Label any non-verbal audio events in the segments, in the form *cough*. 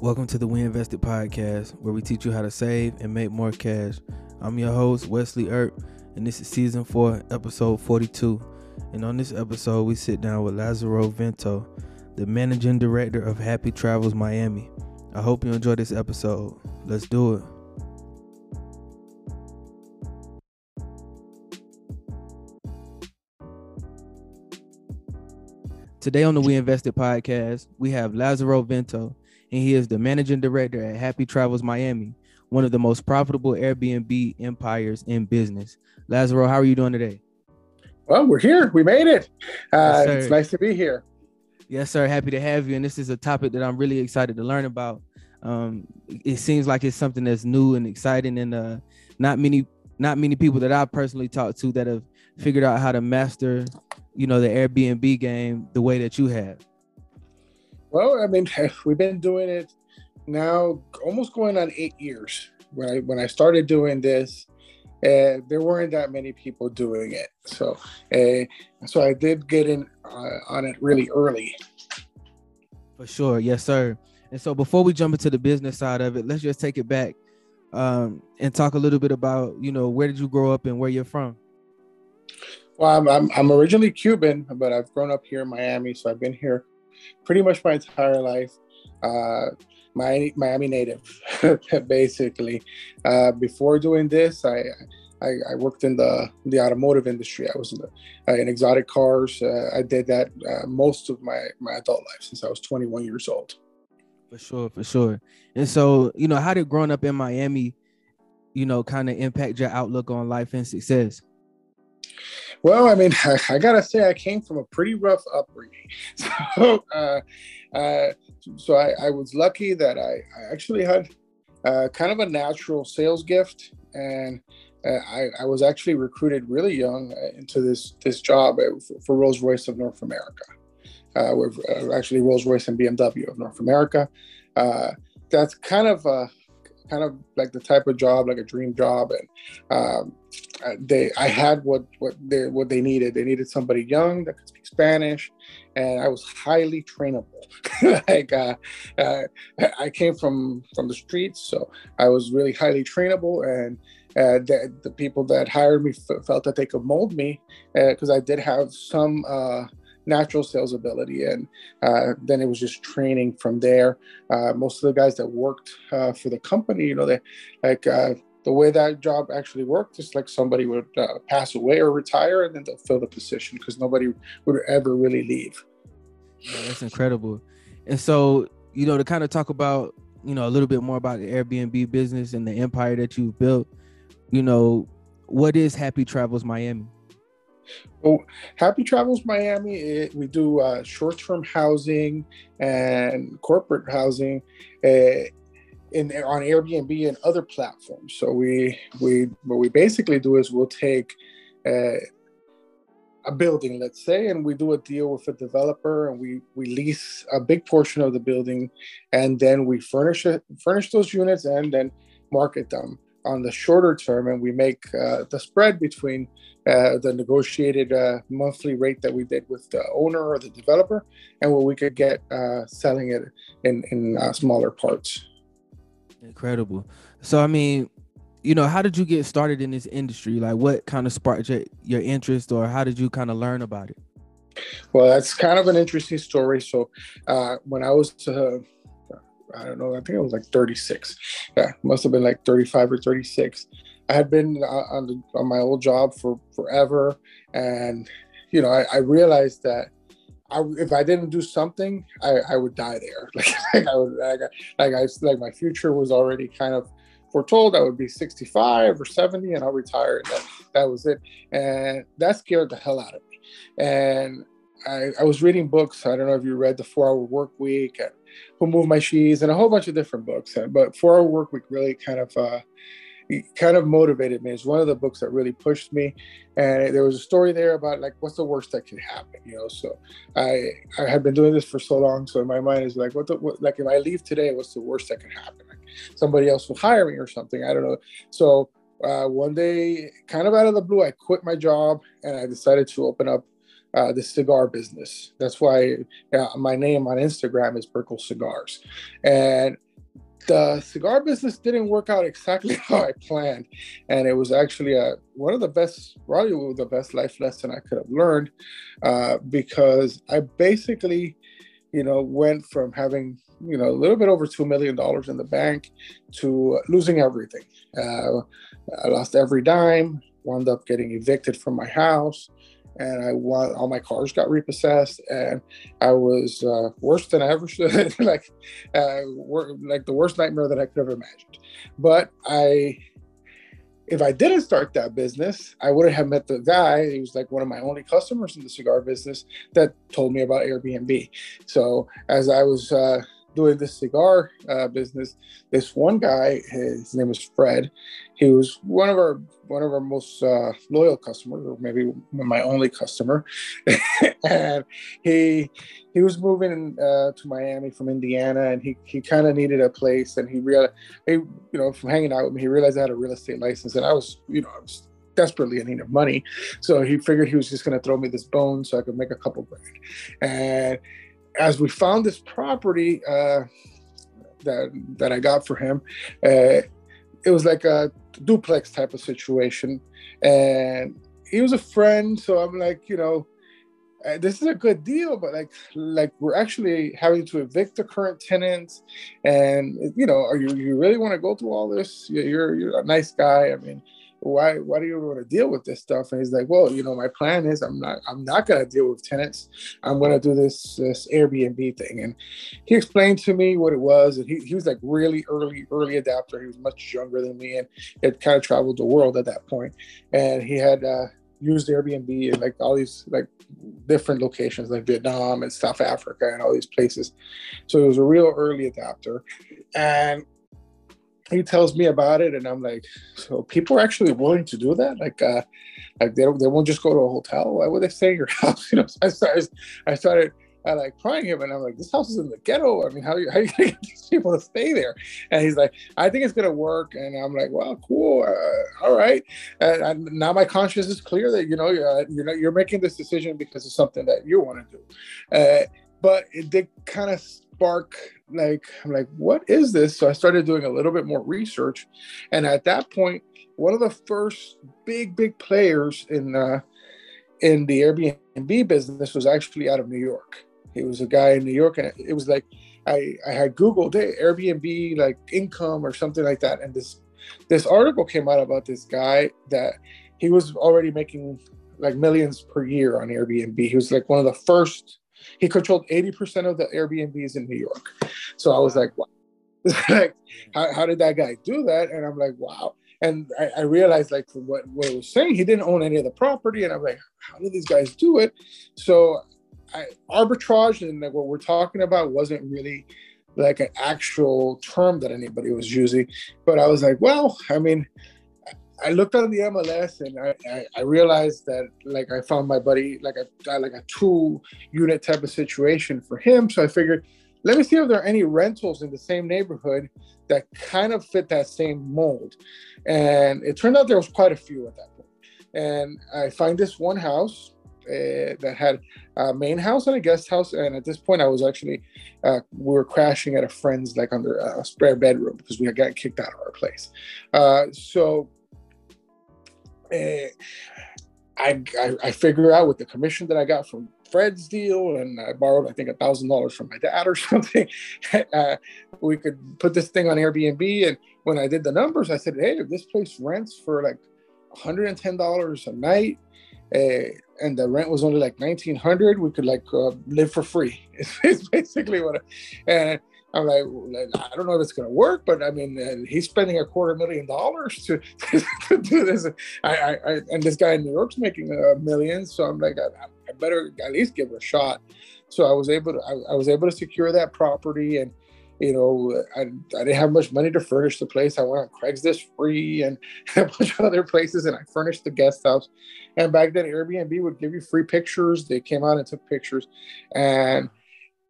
Welcome to the We Invested podcast, where we teach you how to save and make more cash. I'm your host, Wesley Earp, and this is season four, episode 42. And on this episode, we sit down with Lazaro Vento, the managing director of Happy Travels Miami. I hope you enjoy this episode. Let's do it. Today on the We Invested podcast, we have Lazaro Vento, and he is the managing director at Happy Travels Miami, one of the most profitable Airbnb empires in business. Lazaro, how are you doing today? Well, we're here. We made it. Uh, yes, it's nice to be here. Yes, sir. Happy to have you. And this is a topic that I'm really excited to learn about. Um, it seems like it's something that's new and exciting, and uh, not many, not many people that I personally talked to that have figured out how to master you know the Airbnb game the way that you have? Well, I mean, *laughs* we've been doing it now almost going on eight years. When I when I started doing this, uh, there weren't that many people doing it. So, uh, so I did get in uh, on it really early. For sure, yes, sir. And so, before we jump into the business side of it, let's just take it back um, and talk a little bit about you know where did you grow up and where you're from. Well, I'm, I'm, I'm originally Cuban, but I've grown up here in Miami, so I've been here pretty much my entire life. Uh, Miami, Miami native, *laughs* basically. Uh, before doing this, I, I, I worked in the the automotive industry. I was in, the, uh, in exotic cars. Uh, I did that uh, most of my my adult life since I was 21 years old. For sure, for sure. And so, you know, how did growing up in Miami, you know, kind of impact your outlook on life and success? Well, I mean, *laughs* I, I, gotta say, I came from a pretty rough upbringing. *laughs* So, uh, uh, so I, I, was lucky that I, I actually had uh, kind of a natural sales gift, and uh, I, I, was actually recruited really young uh, into this this job uh, for Rolls Royce of North America. with actually Rolls Royce and BMW of North America. that's kind of a kind of like the type of job, like a dream job, and um, they I had what what they what they needed. They needed somebody young that could speak Spanish, and I was highly trainable. *laughs* like uh, uh, I came from from the streets, so I was really highly trainable, and uh, the, the people that hired me f- felt that they could mold me because uh, I did have some uh, natural sales ability. And uh, then it was just training from there. Uh, most of the guys that worked uh, for the company, you know, they like uh, the way that job actually worked is like somebody would uh, pass away or retire and then they'll fill the position because nobody would ever really leave. Yeah, that's incredible. And so, you know, to kind of talk about, you know, a little bit more about the Airbnb business and the empire that you've built, you know, what is Happy Travels Miami? Well, Happy Travels Miami, it, we do uh, short term housing and corporate housing. Uh, in on Airbnb and other platforms. So we we what we basically do is we'll take uh, a building, let's say, and we do a deal with a developer, and we we lease a big portion of the building, and then we furnish it, furnish those units, and then market them on the shorter term, and we make uh, the spread between uh, the negotiated uh, monthly rate that we did with the owner or the developer, and what we could get uh, selling it in in uh, smaller parts. Incredible. So, I mean, you know, how did you get started in this industry? Like, what kind of sparked your, your interest, or how did you kind of learn about it? Well, that's kind of an interesting story. So, uh, when I was I don't know. I think I was like 36. Yeah, must have been like 35 or 36. I had been uh, on the, on my old job for forever, and you know, I, I realized that I, if I didn't do something, I, I would die there. *laughs* Like, like I would, like, like I, like my future was already kind of foretold. I would be 65 or 70, and I'll retire. And that, that was it, and that scared the hell out of me. And I, I was reading books. I don't know if you read the Four Hour Work Week and Who Moved My Cheese and a whole bunch of different books. But Four Hour Work Week really kind of uh, kind of motivated me. It's one of the books that really pushed me. And there was a story there about like what's the worst that can happen, you know. So I I had been doing this for so long, so in my mind is like, what the what, like if I leave today, what's the worst that can happen? Like somebody else will hire me or something. I don't know. So uh, one day, kind of out of the blue, I quit my job and I decided to open up uh, the cigar business. That's why uh, my name on Instagram is Burkle Cigars. And the cigar business didn't work out exactly *laughs* how I planned, and it was actually a, one of the best, probably the best life lesson I could have learned, uh, because I basically, you know, went from having you know a little bit over two million dollars in the bank to losing everything. Uh, I lost every dime. Wound up getting evicted from my house and I want all my cars got repossessed, and I was uh, worse than I ever should, *laughs* like, uh, like the worst nightmare that I could have imagined. But I, if I didn't start that business, I wouldn't have met the guy. He was like one of my only customers in the cigar business that told me about Airbnb. So as I was uh, doing this cigar uh, business, this one guy, his name was Fred. He was one of our one of our most uh, loyal customers, or maybe my only customer. *laughs* and he he was moving uh, to Miami from Indiana, and he he kind of needed a place, and he realized, he, you know, from hanging out with me, he realized I had a real estate license, and I was, you know, I was desperately in need of money. So he figured he was just going to throw me this bone so I could make a couple grand. And as we found this property uh, that that I got for him, uh, it was like a duplex type of situation, and he was a friend. So I'm like, you know, uh, this is a good deal, but like, like we're actually having to evict the current tenants, and you know, are you you really want to go through all this? You're you're a nice guy. I mean, why why do you want to deal with this stuff? And he's like well you know my plan is i'm not i'm not going to deal with tenants. I'm going to do this this airbnb thing. And he explained to me what it was and he, he was like really early early adapter. He was much younger than me and had kind of traveled the world at that point. And he had uh, used airbnb and like all these like different locations like vietnam and south africa and all these places. So he was a real early adapter. And he tells me about it and i'm like so people are actually willing to do that like uh like they, don't, they won't just go to a hotel why would they stay in your *laughs* house you know so i started i started I like prying him, and I'm like, "This house is in the ghetto. I mean, how, how are you gonna *laughs* get these people to stay there?" And he's like, "I think it's gonna work." And I'm like, "Well, cool, uh, all right." And, and, now my conscience is clear that you know uh, you're not, you're making this decision because of something that you want to do. Uh, but it did kind of spark like i'm like what is this? So i started doing a little bit more research. And at that point one of the first big big players in uh in the airbnb business was actually out of new york. He was a guy in new york and it was like i i had googled hey, airbnb like income or something like that. And this this article came out about this guy that he was already making like millions per year on airbnb. He was like one of the first he controlled 80% of the Airbnbs in New York. So I was like, wow. *laughs* like, how, how did that guy do that? And I'm like, wow. And I, I realized, like, from what, what it was saying, he didn't own any of the property. And I'm like, how did these guys do it? So I, arbitrage and like what we're talking about wasn't really like an actual term that anybody was using. But I was like, well, I mean, I looked on the MLS and I, I, I, realized that like I found my buddy like a like a two unit type of situation for him. So I figured, let me see if there are any rentals in the same neighborhood that kind of fit that same mold. And it turned out there was quite a few at that point. And I find this one house uh, that had a main house and a guest house. And at this point, I was actually uh, we were crashing at a friend's like under a spare bedroom because we had gotten kicked out of our place. Uh, so I, I, I figure out with the commission that I got from Fred's deal, and I borrowed I think a thousand dollars from my dad or *laughs* something. uh, we could put this thing on Airbnb, and when I did the numbers, I said, "Hey, if this place rents for like one hundred and ten dollars a night, uh, and the rent was only like nineteen hundred, we could like uh, live for free." It's, *laughs* it's basically what. I, and I'm like, I don't know if it's going to work, but I mean, uh, he's spending a quarter million dollars *laughs* to, to do this. I, I, I, and this guy in New York's making a million, so I'm like, I, I better at least give it a shot. So I was able to, I, I, was able to secure that property, and you know, I, I didn't have much money to furnish the place. I went on Craigslist free and *laughs* a bunch of other places, and I furnished the guest house. And back then, Airbnb would give you free pictures. They came out and took pictures, and.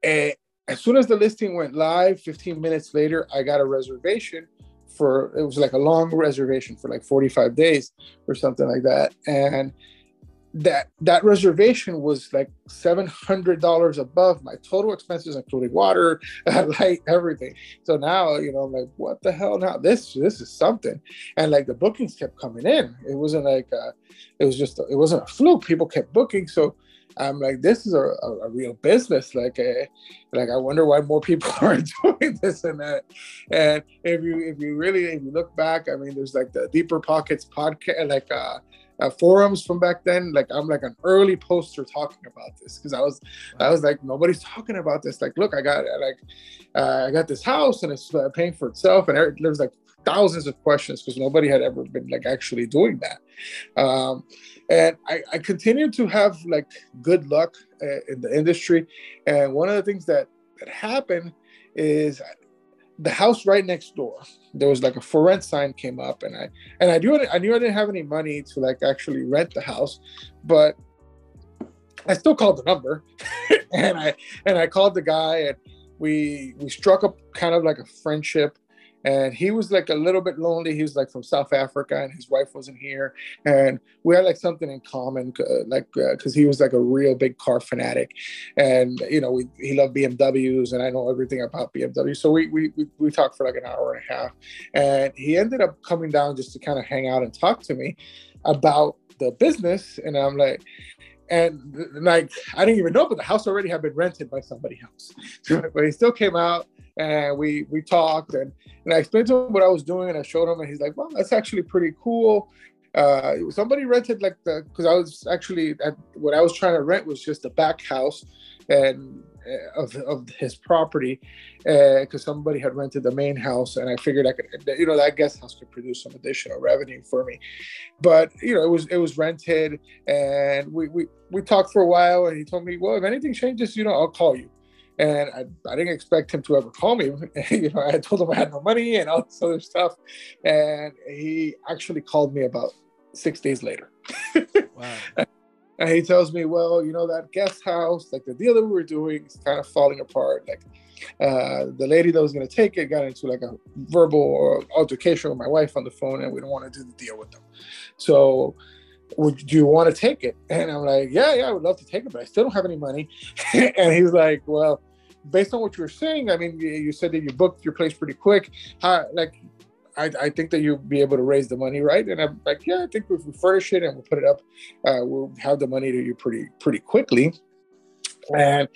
and as soon as the listing went live, 15 minutes later, I got a reservation for it was like a long reservation for like 45 days or something like that. And that that reservation was like seven hundred dollars above my total expenses, including water, *laughs* light, everything. So now, you know, I'm like, what the hell? Now this this is something, and like the bookings kept coming in. It wasn't like uh, it was just it wasn't a fluke. People kept booking, so I'm like, this is a, a, a real business. Like, uh, like I wonder why more people *laughs* aren't doing this and that. And if you if you really if you look back, I mean, there's like the BiggerPockets podcast, like uh, uh, forums from back then. Like I'm like an early poster talking about this because I was I was like nobody's talking about this. Like, look, I got like uh, I got this house and it's uh, paying for itself, and there, there's like thousands of questions because nobody had ever been like actually doing that. Um, and I, I continue to have like good luck uh, in the industry. And one of the things that that happened is the house right next door. There was like a for rent sign came up, and I and I knew I knew I didn't have any money to like actually rent the house, but I still called the number, *laughs* and I and I called the guy, and we we struck up kind of like a friendship and he was like a little bit lonely. He was like from South Africa, and his wife wasn't here, and we had like something in common, uh, like because uh, he was like a real big car fanatic, and you know we, he loved BMWs, and I know everything about BMW. So we we we, we talked for like an hour and a half, and he ended up coming down just to kind of hang out and talk to me about the business, and I'm like, and like I didn't even know, but the house already had been rented by somebody else. *laughs* but he still came out and we we talked and, and I explained to him what I was doing and I showed him and he's like, well, that's actually pretty cool. Uh, somebody rented like the because I was actually at, what I was trying to rent was just the back house and uh, of, of his property because uh, somebody had rented the main house and I figured I could you know that guest house could produce some additional revenue for me but you know it was it was rented and we we, we talked for a while and he told me well if anything changes you know I'll call you and I, I didn't expect him to ever call me. *laughs* you know, I told him I had no money and all this other stuff, and he actually called me about six days later. *laughs* wow. And he tells me, well, you know, that guest house, like the deal that we were doing is kind of falling apart. Like uh, the lady that was going to take it got into like a verbal altercation with my wife on the phone, and we don't want to do the deal with them. So would do you want to take it? And I'm like, yeah, yeah, I would love to take it, but I still don't have any money. *laughs* and he's like, well, based on what you were saying, I mean, you said that you booked your place pretty quick. How, like, I, I think that you'll be able to raise the money, right? And I'm like, yeah, I think if we furnish it and we'll put it up, uh, we'll have the money to you pretty pretty quickly. And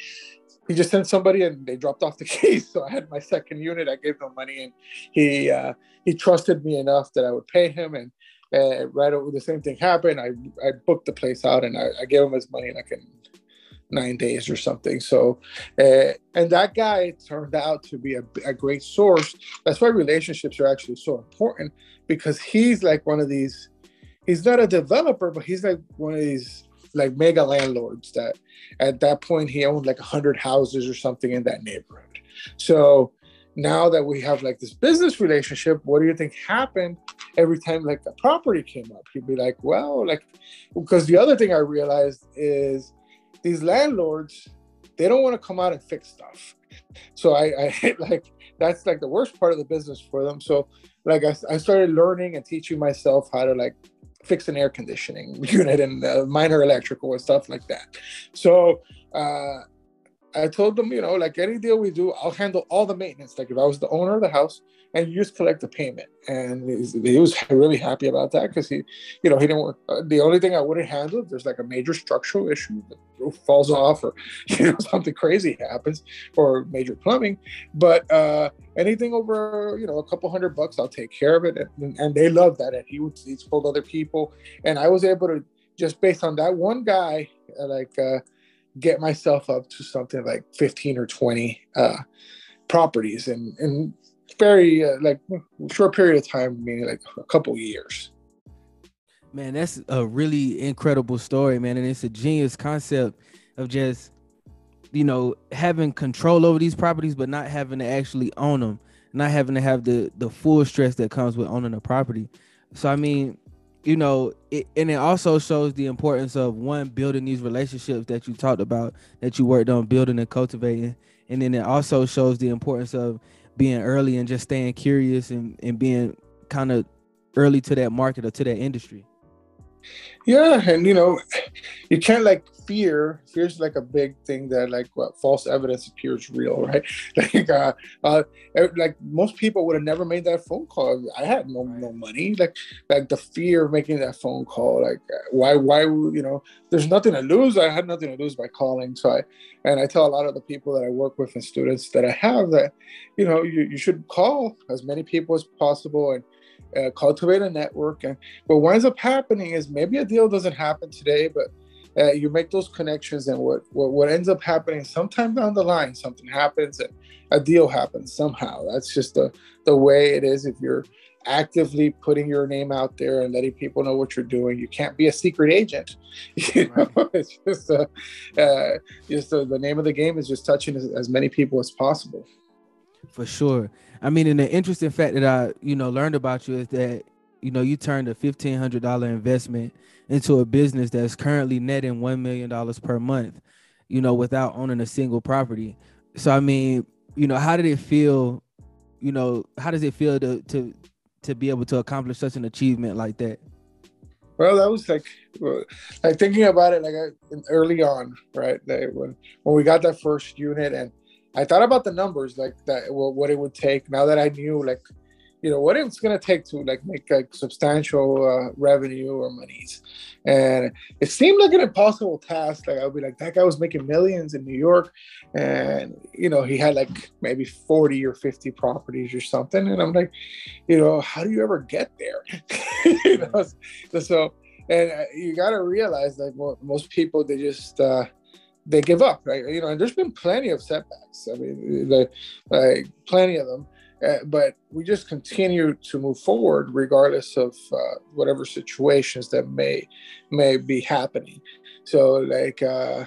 he just sent somebody and they dropped off the *laughs* keys. So I had my second unit. I gave them money and he uh, he trusted me enough that I would pay him. And uh, right over the same thing happened. I I booked the place out and I, I gave him his money like in nine days or something. So, uh, and that guy turned out to be a, a great source. That's why relationships are actually so important because he's like one of these. He's not a developer, but he's like one of these like mega landlords that at that point he owned like a hundred houses or something in that neighborhood. So now that we have like this business relationship, what do you think happened every time like a property came up? He'd be like, well, like because the other thing I realized is these landlords, they don't want to come out and fix stuff. So I, I *laughs* like that's like the worst part of the business for them. So like I, I started learning and teaching myself how to like fix an air conditioning *laughs* unit and uh, minor electrical and stuff like that. So uh, I told them, you know, like any deal we do, I'll handle all the maintenance. Like if I was the owner of the house, and you just collect the payment. And he was really happy about that because he, you know, he didn't want uh, the only thing I wouldn't handle if there's like a major structural issue, the roof falls off, or *laughs* you know something crazy happens, or major plumbing. But uh, anything over, you know, a couple hundred bucks, I'll take care of it. And, and they love that. And he would he told other people, and I was able to just based on that one guy, uh, like. Uh, get myself up to something like 15 or 20 uh, properties and and very uh, like short period of time meaning like a couple years. Man that's a really incredible story man and it's a genius concept of just you know having control over these properties but not having to actually own them not having to have the the full stress that comes with owning a property. So i mean you know, it, and it also shows the importance of one building these relationships that you talked about, that you worked on building and cultivating, and then it also shows the importance of being early and just staying curious and, and being kind of early to that market or to that industry. Yeah, and you know, you can't like fear. Fear's like a big thing that like what, false evidence appears real, right? *laughs* Like, uh, uh, like most people would have never made that phone call. I had no no money. Like, like the fear of making that phone call. Like, why why you know? There's nothing to lose. I had nothing to lose by calling. So I, and I tell a lot of the people that I work with and students that I have that, you know, you, you should call as many people as possible and uh, cultivate a network. And what winds up happening is maybe a deal doesn't happen today, but uh, you make those connections, and what, what what ends up happening sometime down the line, something happens and a deal happens somehow. That's just the the way it is. If you're actively putting your name out there and letting people know what you're doing. You can't be a secret agent. *laughs* You know, right. it's just uh, uh, just the name of the game is just touching as, as, many people as possible. For sure. I mean, and the interesting fact that I, you know, learned about you is that, you know, you turned a fifteen hundred dollar investment into a business that's currently netting one million dollars per month, you know, without owning a single property. So I mean, you know, how did it feel? You know, how does it feel to to to be able to accomplish such an achievement like that? Well, that was like, like thinking about it, like early on, right? Like when when we got that first unit, and I thought about the numbers, like that, what it would take. Now that I knew, like, you know, what it's gonna take to like make like substantial uh, revenue or monies, and it seemed like an impossible task. Like I'd be like, that guy was making millions in New York, and you know, he had like maybe forty or fifty properties or something, and I'm like, you know, how do you ever get there? *laughs* you know, so and uh, you got to realize like well, most people they just uh, they give up, right? You know, and there's been plenty of setbacks. I mean, like, like plenty of them. Uh, but we just continue to move forward regardless of uh, whatever situations that may may be happening. So, like uh,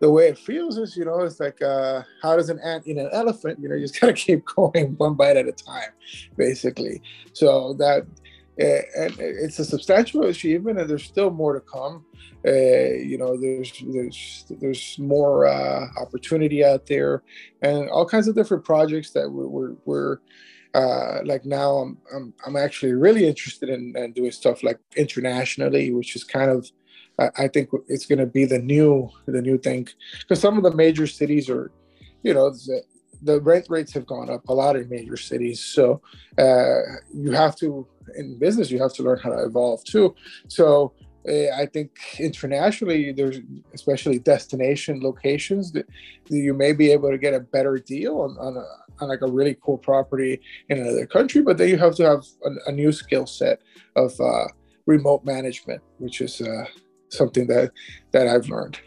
the way it feels is, you know, it's like uh, how does an ant eat an elephant? You know, you just *laughs* gotta keep *laughs* going one bite at a time, basically. So that and it's a substantial achievement, and there's still more to come. Uh, you know, there's there's there's more uh, opportunity out there, and all kinds of different projects that we're we're, we're uh, like now I'm, I'm I'm actually really interested in, in doing stuff like internationally, which is kind of I, I think it's going to be the new the new thing because some of the major cities are, you know, the rent rates have gone up a lot in major cities. So uh, you have to, in business, you have to learn how to evolve too. So uh, I think internationally, there's especially destination locations that, that, you may be able to get a better deal on, on, a, on like a really cool property in another country, but then you have to have a, a new skill set of uh, remote management, which is uh, something that that I've learned.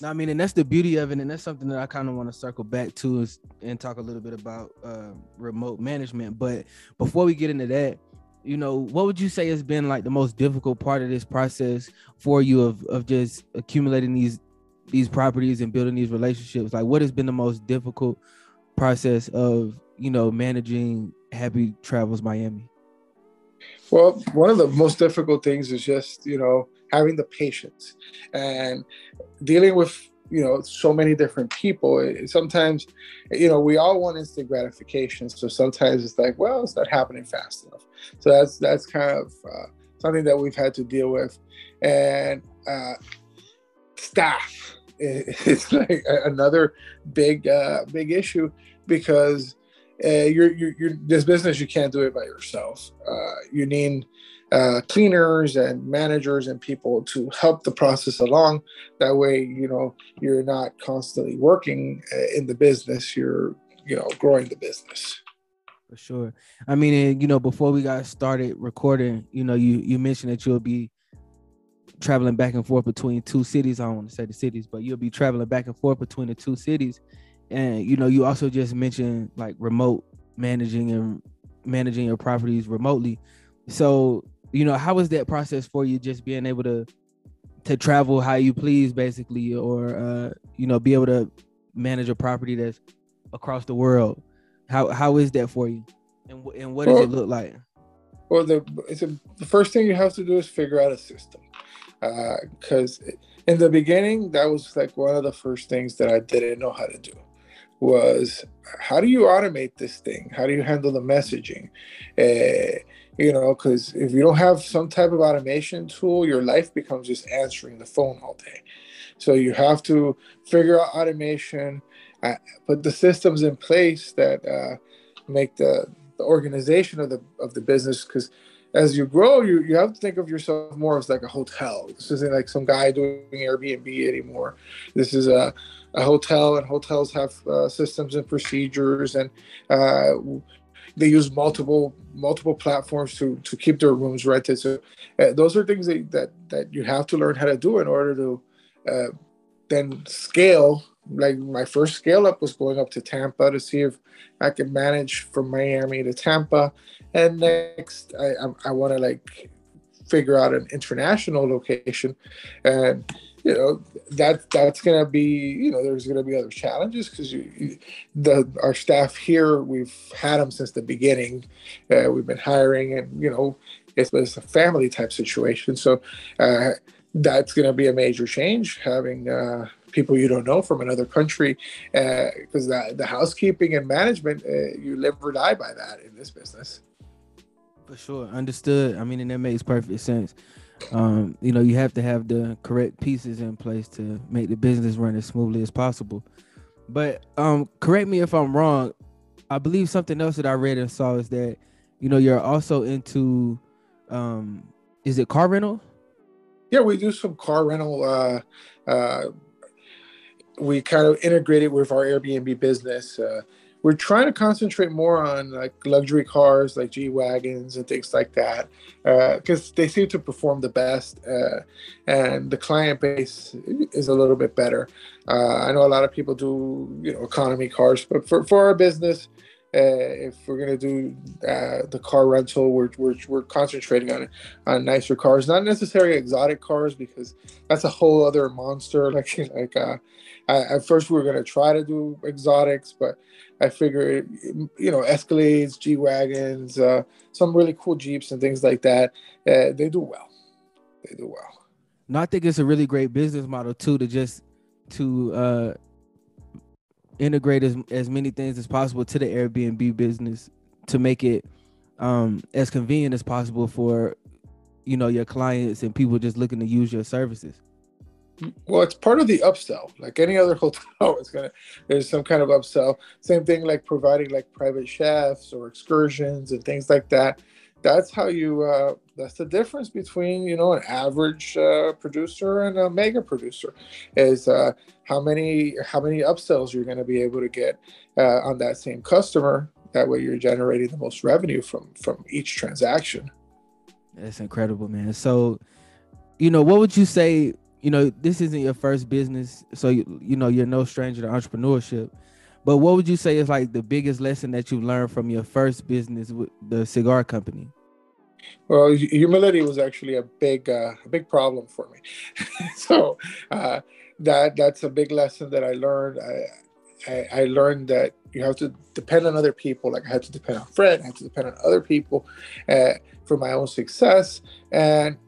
No, I mean, and that's the beauty of it, and that's something that I kind of want to circle back to is, and talk a little bit about uh, remote management. But before we get into that, you know, what would you say has been like the most difficult part of this process for you of of just accumulating these these properties and building these relationships? Like, what has been the most difficult process of you know managing Happy Travels Miami? Well, one of the most difficult things is just you know having the patience and dealing with you know so many different people. Sometimes you know we all want instant gratification. So sometimes it's like well it's not happening fast enough. So that's that's kind of uh, something that we've had to deal with. And uh, staff *laughs* is like another big uh, big issue because uh, you're, you're, you're, this business you can't do it by yourself uh, you need uh, cleaners and managers and people to help the process along. That way, you know, you're not constantly working uh, in the business, you're, you know, growing the business. For sure. I mean, you know, before we got started recording, you know, you you mentioned that you'll be traveling back and forth between two cities. I don't want to say the cities, but you'll be traveling back and forth between the two cities. And you know, you also just mentioned like remote managing and managing your properties remotely. So you know, how was that process for you? Just being able to to travel how you please, basically, or uh, you know, be able to manage a property that's across the world. How how is that for you? And and what does it look like? Well, the it's a, the first thing you have to do is figure out a system, because uh, in the beginning that was like one of the first things that I didn't know how to do was how do you automate this thing? How do you handle the messaging? Uh, you know, because if you don't have some type of automation tool, your life becomes just answering the phone all day. So you have to figure out automation, uh, put the systems in place that uh, make the, the organization of the of the business. Because as you grow, you you have to think of yourself more as like a hotel. This isn't like some guy doing Airbnb anymore. This is a a hotel, and hotels have uh, systems and procedures, and uh, they use multiple multiple platforms to to keep their rooms rented. So uh, those are things that, that that you have to learn how to do in order to uh, then scale. Like my first scale up was going up to Tampa to see if I could manage from Miami to Tampa, and next I I, I want to like figure out an international location, and you know that that's to be you know there's to be other challenges because the our staff here we've had them since the beginning. Uh, we've been hiring and you know it's, it's a family type situation. So uh, that's going to be a major change having uh, people you don't know from another country because uh, the, the housekeeping and management uh, you live or die by that in this business for sure understood i mean and that makes perfect sense um, you know, you have to have the correct pieces in place to make the business run as smoothly as possible. But um, correct me if I'm wrong. I believe something else that I read and saw is that you know you're also into um, is it car rental? Yeah, we do some car rental. Uh, uh, we kind of integrated with our Airbnb business. Uh, we're trying to concentrate more on like luxury cars like G wagons and things like that because uh, they seem to perform the best uh, and the client base is a little bit better. Uh, I know a lot of people do you know economy cars, but for, for our business, uh, if we're gonna do uh, the car rental, we're, we're, we're concentrating on on nicer cars, not necessarily exotic cars because that's a whole other monster. *laughs* Like like I, at first we were gonna try to do exotics, but I figure, you know, Escalades, G wagons, uh, some really cool Jeeps and things like that. Uh, they do well. They do well. No, I think it's a really great business model too to just to uh, integrate as as many things as possible to the Airbnb business to make it um, as convenient as possible for you know your clients and people just looking to use your services. Well, it's part of the upsell. Like any other *laughs* hotel, it's gonna there's some kind of upsell. Same thing like providing like private chefs or excursions and things like that. That's how you. Uh, that's the difference between you know an average uh, producer and a mega producer, is uh, how many how many upsells you're going to be able to get uh, on that same customer. That way, you're generating the most revenue from from each transaction. That's incredible, man. So, you know, what would you say you know, this isn't your first business, so you, you know you're no stranger to entrepreneurship. But what would you say is like the biggest lesson that you learned from your first business with the cigar company? Well, humility was actually a big, uh, a big problem for me. *laughs* so uh, that that's a big lesson that I learned. I, I, I learned that you have to depend on other people. Like I had to depend on Fred, I had to depend on other people uh, for my own success. And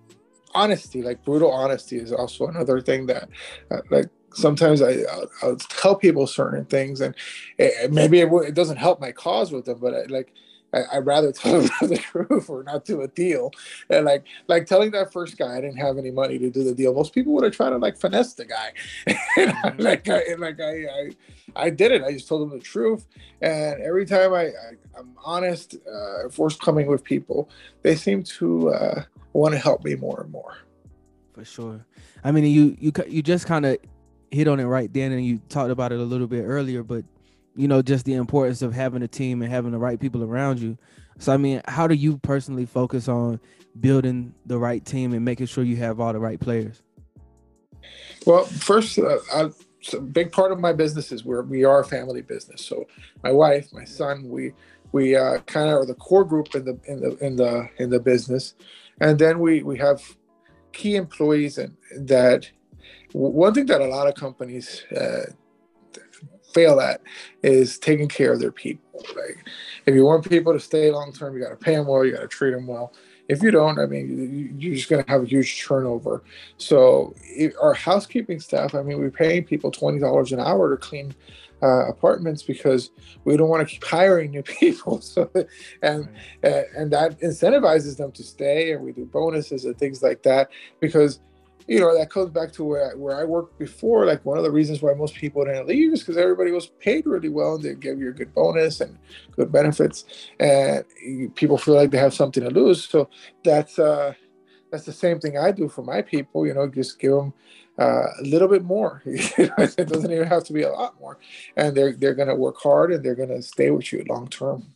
honesty, like brutal honesty, is also another thing that, uh, like, sometimes I I'll, I'll, tell people certain things, and it, maybe it, it, doesn't help my cause with them, but I, like. I, would rather *laughs* tell them the truth or not do a deal. And like like telling that first guy I didn't have any money to do the deal. Most people would have tried to like finesse the guy. *laughs* and I, like I, and like I, I I did it. I just told them the truth. And every time I, I am honest, uh, forthcoming with people, they seem to uh, want to help me more and more. For sure. I mean, you you you just kind of hit on it right then, and you talked about it a little bit earlier, but you know, just the importance of having a team and having the right people around you. So, I mean, how do you personally focus on building the right team and making sure you have all the right players? Well, first, uh, I, a big part of my business is where we are a family business. So, my wife, my son, we we uh, kind of are the core group in the in the in the in the business and then we we have key employees and that one thing that a lot of companies uh, fail at is taking care of their people like if you want people to stay long term you got to pay them well you got to treat them well if you don't, I mean, you're just going to have a huge turnover. So our housekeeping staff, I mean, we're paying people twenty dollars an hour to clean uh, apartments because we don't want to keep hiring new *laughs* people. So, and right. uh, and that incentivizes them to stay, and we do bonuses and things like that because you know that comes back to where I, where I worked before. Like one of the reasons why most people didn't leave is because everybody was paid really well and they give you a good bonus and good benefits, and people feel like they have something to lose. So that's uh, that's the same thing I do for my people. You know, just give them uh, a little bit more. *laughs* it doesn't even have to be a lot more, and they're they're gonna work hard and they're gonna stay with you long term.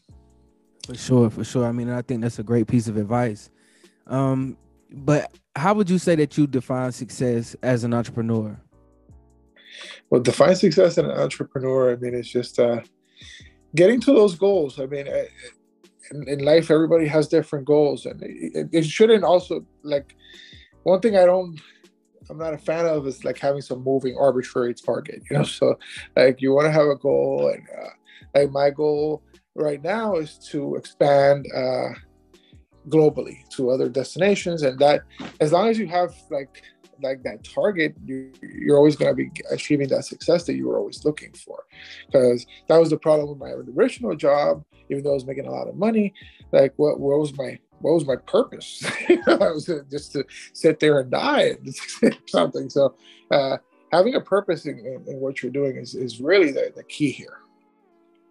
For sure, for sure. I mean, I think that's a great piece of advice. Um, but how would you say that you define success as an entrepreneur? Well, define success as an entrepreneur. I mean, it's just uh, getting to those goals. I mean, in, in life, everybody has different goals, and it, it shouldn't also like one thing I don't I'm not a fan of is like having some moving arbitrary target, you know. *laughs* So like you want to have a goal, and uh, like my goal right now is to expand uh, globally to other destinations, and that as long as you have like like that target, you, you're always going to be achieving that success that you were always looking for. Because that was the problem with my original job, even though I was making a lot of money. Like, what, what was my what was my purpose? *laughs* I was just to sit there and die and *laughs* something. So uh, having a purpose in, in, in, what you're doing is, is really the, the key here.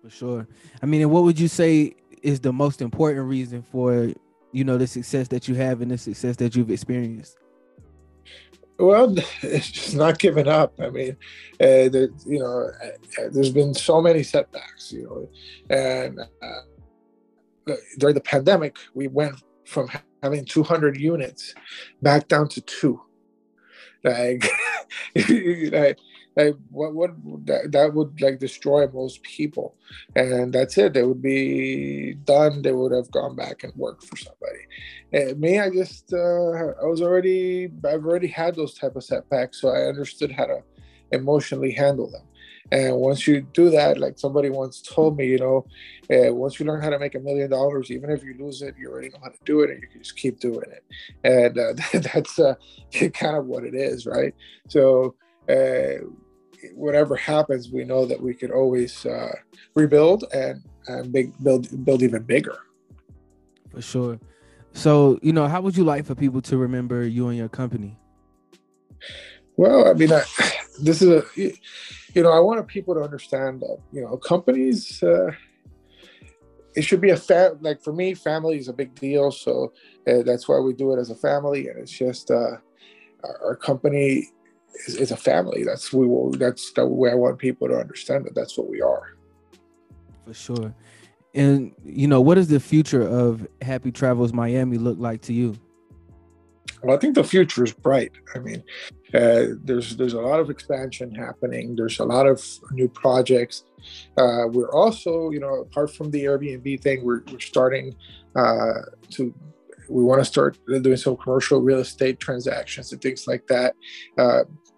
For sure. I mean, and what would you say is the most important reason for, you know, the success that you have and the success that you've experienced? Well, *laughs* it's just not giving up. I mean, uh, you know, uh, there's been so many setbacks, you know, and uh, during the pandemic, we went from having 200 units back down to two. Like, *laughs* like, like what what that, that would like destroy most people, and that's it. They would be done. They would have gone back and worked for somebody. And me, I just uh, I was already I've already had those type of setbacks, so I understood how to emotionally handle them. And once you do that, like somebody once told me, you know, uh, once you learn how to make a million dollars, even if you lose it, you already know how to do it, and you can just keep doing it. And uh, *laughs* that's uh, *laughs* kind of what it is, right? So uh, whatever happens, we know that we could always uh, rebuild and and big, build build even bigger. For sure. So you know, how would you like for people to remember you and your company? Well, I mean, I, *sighs* this is a you know, I wanted people to understand that, you know, companies, uh, it should be a fa- like for me, family is a big deal. So uh, that's why we do it as a family. And it's just, uh, our, our company is, is, a family. That's we will, that's the way I want people to understand that that's what we are. For sure. And, you know, what does the future of Happy Travels Miami look like to you? Well, I think the future is bright. I mean, uh, there's there's a lot of expansion happening. There's a lot of new projects. Uh, we're also, you know, apart from the Airbnb thing, we're, we're starting uh, to we want to start doing some commercial real estate transactions and things like that.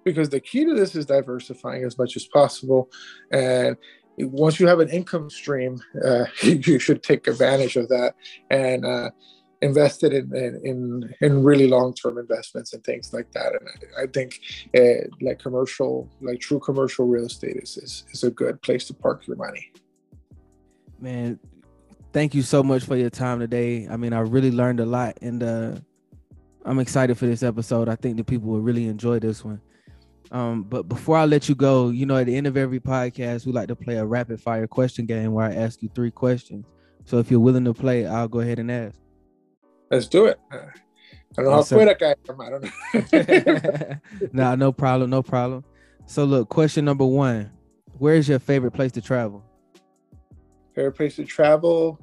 Because the key to this is diversifying as much as possible, and once you have an income stream, uh, *laughs* you should take advantage of that and uh, it in in in, really long term investments and things like that. And I, I think uh, like commercial, like true commercial real estate is, is is a good place to park your money. Man, thank you so much for your time today. I mean, I really learned a lot, and uh, I'm excited for this episode. I think the people will really enjoy this one. Um, but before I let you go, you know, at the end of every podcast, we like to play a rapid fire question game where I ask you three questions. So if you're willing to play, I'll go ahead and ask. Let's do it. I don't know how quick I am. I don't know. *laughs* *laughs* nah, no problem, no problem. So look, question number one: Where is your favorite place to travel? Favorite place to travel,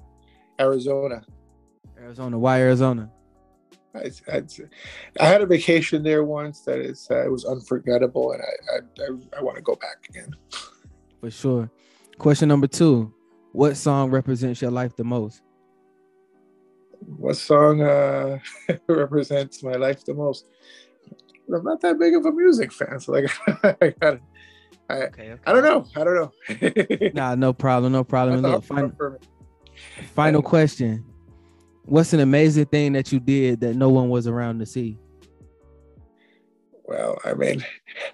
Arizona. Arizona. Why Arizona? I, I, I had a vacation there once that is uh, it was unforgettable, and I I, I, I want to go back again. For sure. Question number two: What song represents your life the most? what song uh, *laughs* represents my life the most? I'm not that big of a music fan, so like *laughs* I got I, okay, okay. I don't know. I don't know. *laughs* nah, no problem, no problem. Look, final, final question. What's an amazing thing that you did that no one was around to see? Well, I mean,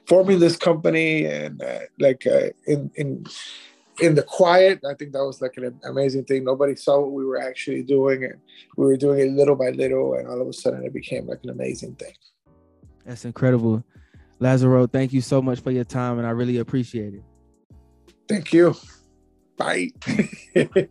forming this company and uh, like uh, in in in the quiet, I think that was like an amazing thing. Nobody saw what we were actually doing, and we were doing it little by little, and all of a sudden, it became like an amazing thing. That's incredible, Lazaro. Thank you so much for your time, and I really appreciate it. Thank you. Bye. *laughs*